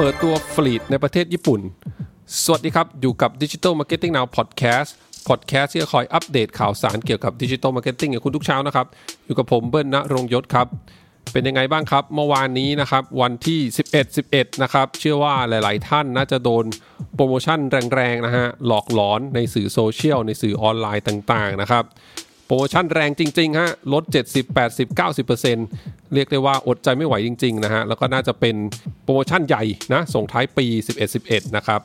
เปิดตัวฟลีดในประเทศญี่ปุ่น สวัสดีครับ อยู่กับ Digital Marketing Now Podcast Podcast ที่จะคอยอัปเดตข่าวสารเกี่ยวกับ Digital Marketing กับคุณทุกเช้านะครับ อยู่กับผมเบิ้ลณรงยศครับ เป็นยังไงบ้างครับ เมื่อวานนี้นะครับ วันที่ 11 11 นะครับ เชื่อว่าหลาย ๆ ท่านน่าจะโดนโปรโมชั่นแรง ๆ นะฮะ หลอกหลอนในสื่อโซเชียลในสื่อออนไลน์ต่าง ๆ นะครับโปรโมชั่นแรงจริง ๆ ฮะ ลด 70 80 90% เรียกได้ว่าอดใจไม่ไหวจริงๆนะฮะแล้วก็น่าจะเป็นโปรโมชั่นใหญ่นะส่งท้ายปี 11 11 นะครับ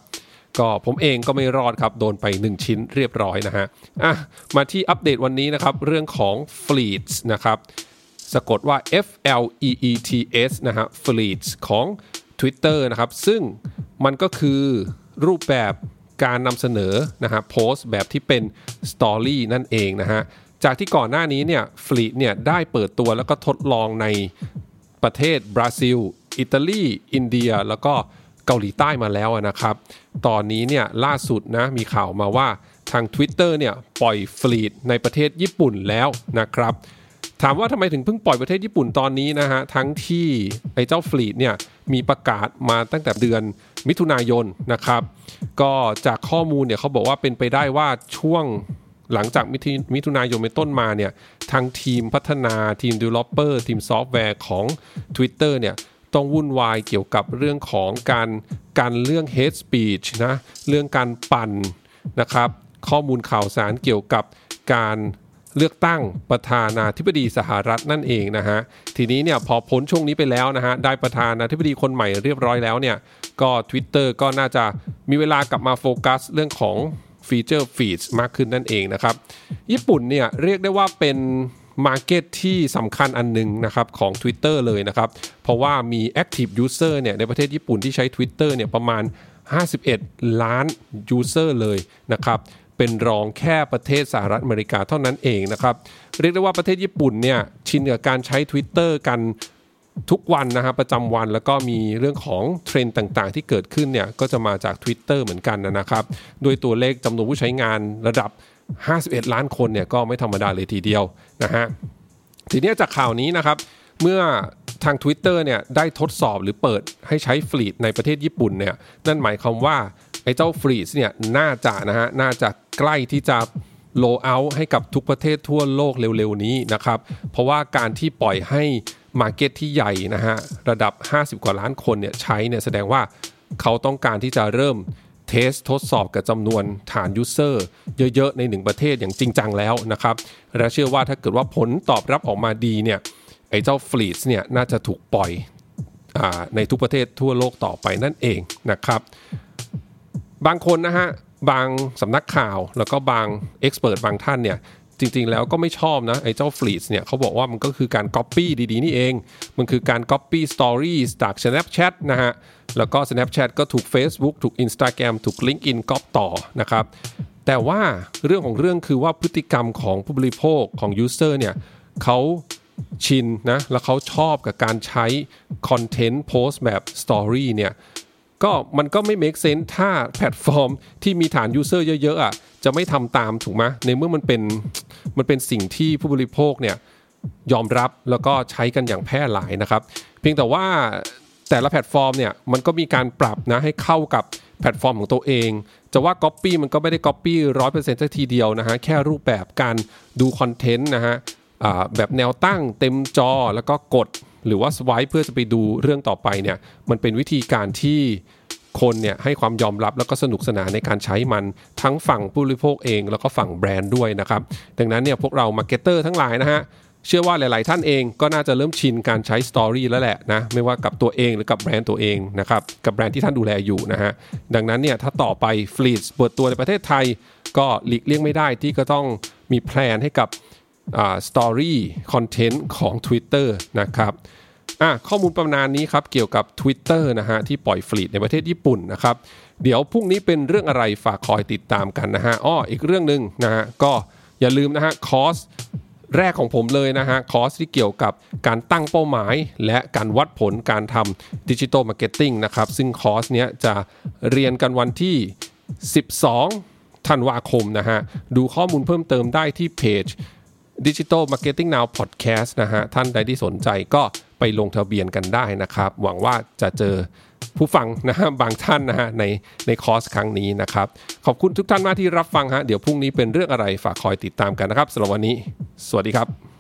ก็ผมเองก็ไม่รอดครับ โดนไป 1 ชิ้นเรียบร้อยนะฮะอะมาที่อัปเดตวันนี้นะครับ เรื่องของ Fleets นะครับ สะกดว่า F L E E T S นะฮะ Fleets ของ Twitter นะครับ ซึ่งมันก็คือรูปแบบการนำเสนอนะฮะโพสต์แบบที่เป็น Story นั่นเองนะฮะ จากที่ก่อนหน้านี้เนี่ย Fleet เนี่ยได้เปิดตัวแล้วก็ทดลองในประเทศบราซิล อิตาลี อินเดียแล้วก็เกาหลีใต้มาแล้วนะครับ ตอนนี้เนี่ยล่าสุดนะมีข่าวมาว่าทาง Twitter เนี่ยปล่อยฟลีดในประเทศญี่ปุ่นแล้วนะครับ ถามว่าทำไมถึงเพิ่งปล่อยประเทศญี่ปุ่นตอนนี้นะฮะ ทั้งที่ไอ้เจ้าฟลีดเนี่ยมีประกาศมาตั้งแต่เดือนมิถุนายนนะครับ ก็จากข้อมูลเนี่ยเขาบอกว่าเป็นไปได้ว่าช่วง หลังจากมิถุนายนเป็นต้นมาเนี่ยทางทีมพัฒนาทีม developer ทีมซอฟต์แวร์ของ Twitter เนี่ยต้องวุ่นวายเกี่ยวกับเรื่องของการการเรื่อง hate speech นะเรื่องการปั่นนะครับ ข้อมูลข่าวสารเกี่ยวกับการเลือกตั้งประธานาธิบดีสหรัฐนั่นเองนะฮะ ทีนี้เนี่ยพอพ้นช่วงนี้ไปแล้วนะฮะ ได้ประธานาธิบดีคนใหม่เรียบร้อยแล้วเนี่ย ก็ Twitter ก็น่าจะมีเวลากลับมาโฟกัสเรื่องของ ฟีเจอร์ Fleets มากขึ้นนั่นเองนะครับ ญี่ปุ่นเนี่ยเรียกได้ว่าเป็น market ที่สำคัญอันหนึ่งนะครับของ Twitter เลยนะครับ เพราะว่ามี Active User เนี่ยในประเทศญี่ปุ่นที่ใช้ Twitter เนี่ยประมาณ 51 ล้าน User เลยนะครับ เป็นรองแค่ประเทศสหรัฐอเมริกาเท่านั้นเองนะครับ เรียกได้ว่าประเทศญี่ปุ่นเนี่ยชินกับการใช้ Twitter กัน ทุกวันนะครับประจำวันแล้วก็มีเรื่องของเทรนด์ต่างๆ ที่เกิดขึ้นเนี่ยก็จะมาจาก Twitter เหมือนกันนะครับโดยตัวเลขจำนวนผู้ใช้งานระดับ 51 ล้านคนเนี่ยก็ไม่ธรรมดาเลยทีเดียวนะฮะทีนี้จากข่าวนี้นะครับเมื่อทาง Twitter เนี่ยได้ทดสอบหรือเปิดให้ใช้ Fleets ในประเทศญี่ปุ่นเนี่ยนั่นหมายความว่าไอ้เจ้า Fleets เนี่ยน่าจะนะฮะน่าจะใกล้ที่จะ roll out ให้กับทุกประเทศทั่วโลกเร็วๆนี้นะครับเพราะว่าการที่ปล่อยให้ market ที่ใหญ่นะฮะระดับ 50 กว่าล้านคนเนี่ยใช้เนี่ยแสดงว่าเขาต้องการที่จะเริ่ม test ทดสอบกับจำนวนฐาน user เยอะๆ ในหนึ่งประเทศอย่างจริงจังแล้วนะครับและเชื่อว่าถ้าเกิดว่าผลตอบรับออกมาดีเนี่ยไอ้เจ้า Fleets เนี่ยน่าจะถูกปล่อยอในทุกประเทศทั่วโลกต่อไปนั่นเองนะครับ บางคนนะฮะบางสำนักข่าวแล้วก็บาง expert บางท่านเนี่ย จริง ๆ แล้วก็ไม่ชอบนะไอ้เจ้า Fleets เนี่ยเขาบอกว่ามันก็คือการ Copy ดีๆ นี่เอง มันคือการ Copy Stories จาก Snapchat นะฮะ แล้วก็ Snapchat ก็ถูก Facebook ถูก Instagram ถูก LinkedIn ก๊อปต่อนะครับ แต่ว่าเรื่องของเรื่องคือว่าพฤติกรรมของผู้บริโภคของ User เนี่ยเขาชินนะ แล้วเขาชอบกับการใช้คอนเทนต์โพสต์แบบ Story เนี่ยก็มันก็ไม่ make sense ถ้าแพลตฟอร์มที่มีฐาน user เยอะๆอะ จะไม่ทำตามถูกไหมในเมื่อมันเป็นมันเป็นสิ่งที่ผู้บริโภคเนี่ยยอมรับแล้วก็ใช้กันอย่างแพร่หลายนะครับ เพียงแต่ว่าแต่ละแพลตฟอร์มเนี่ยมันก็มีการปรับนะให้เข้ากับแพลตฟอร์มของตัวเอง จะว่า Copy มันก็ไม่ได้ Copy ร้อยเปอร์เซ็นต์สักทีเดียวนะฮะแค่รูปแบบการดูคอนเทนต์นะฮะแบบแนวตั้งเต็มจอแล้วก็กดหรือว่า swipe เพื่อจะไปดูเรื่องต่อไปเนี่ยมันเป็นวิธีการที่ คนเนี่ยให้ความยอมรับแล้วก็สนุกสนานในการใช้มันทั้งฝั่งผู้บริโภคเอง แล้วก็ฝั่งแบรนด์ด้วยนะครับดังนั้นเนี่ยพวกเรา marketer ทั้งหลายนะฮะเชื่อว่าหลาย ๆ ท่านเองก็น่าจะเริ่มชินการใช้ story แล้วแหละนะไม่ว่ากับตัวเองหรือกับแบรนด์ตัวเองนะครับกับแบรนด์ที่ท่านดูแลอยู่นะฮะดังนั้นเนี่ยถ้าต่อไป Fleets เปิดตัวในประเทศไทย ก็หลีกเลี่ยงไม่ได้ที่ก็ต้องมี plan ให้กับ story content ของ Twitter นะครับ อะข้อมูลประมาณนี้ครับเกี่ยวกับ Twitter นะฮะที่ปล่อย Fleets ในประเทศญี่ปุ่นนะครับเดี๋ยวพรุ่งนี้เป็นเรื่องอะไรฝากคอยติดตามกันนะฮะอ้ออีกเรื่องหนึ่งนะฮะก็อย่าลืมนะฮะคอร์สแรกของผมเลยนะฮะคอร์สที่เกี่ยวกับการตั้งเป้าหมาย และการวัดผลการทำ digital marketing นะครับซึ่งคอร์สเนี้ยจะเรียนกันวันที่ 12 ธันวาคมนะฮะดูข้อมูลเพิ่มเติมได้ที่เพจ Digital Marketing Now Podcast นะฮะท่านใดที่สนใจก็ ไปลงทะเบียนกันได้นะครับ หวังว่าจะเจอผู้ฟังนะฮะบางท่านนะฮะในในคอร์สครั้งนี้นะครับ ขอบคุณทุกท่านมากที่รับฟังฮะเดี๋ยวพรุ่งนี้เป็นเรื่องอะไรฝากคอยติดตามกันนะครับสำหรับวันนี้ สวัสดีครับ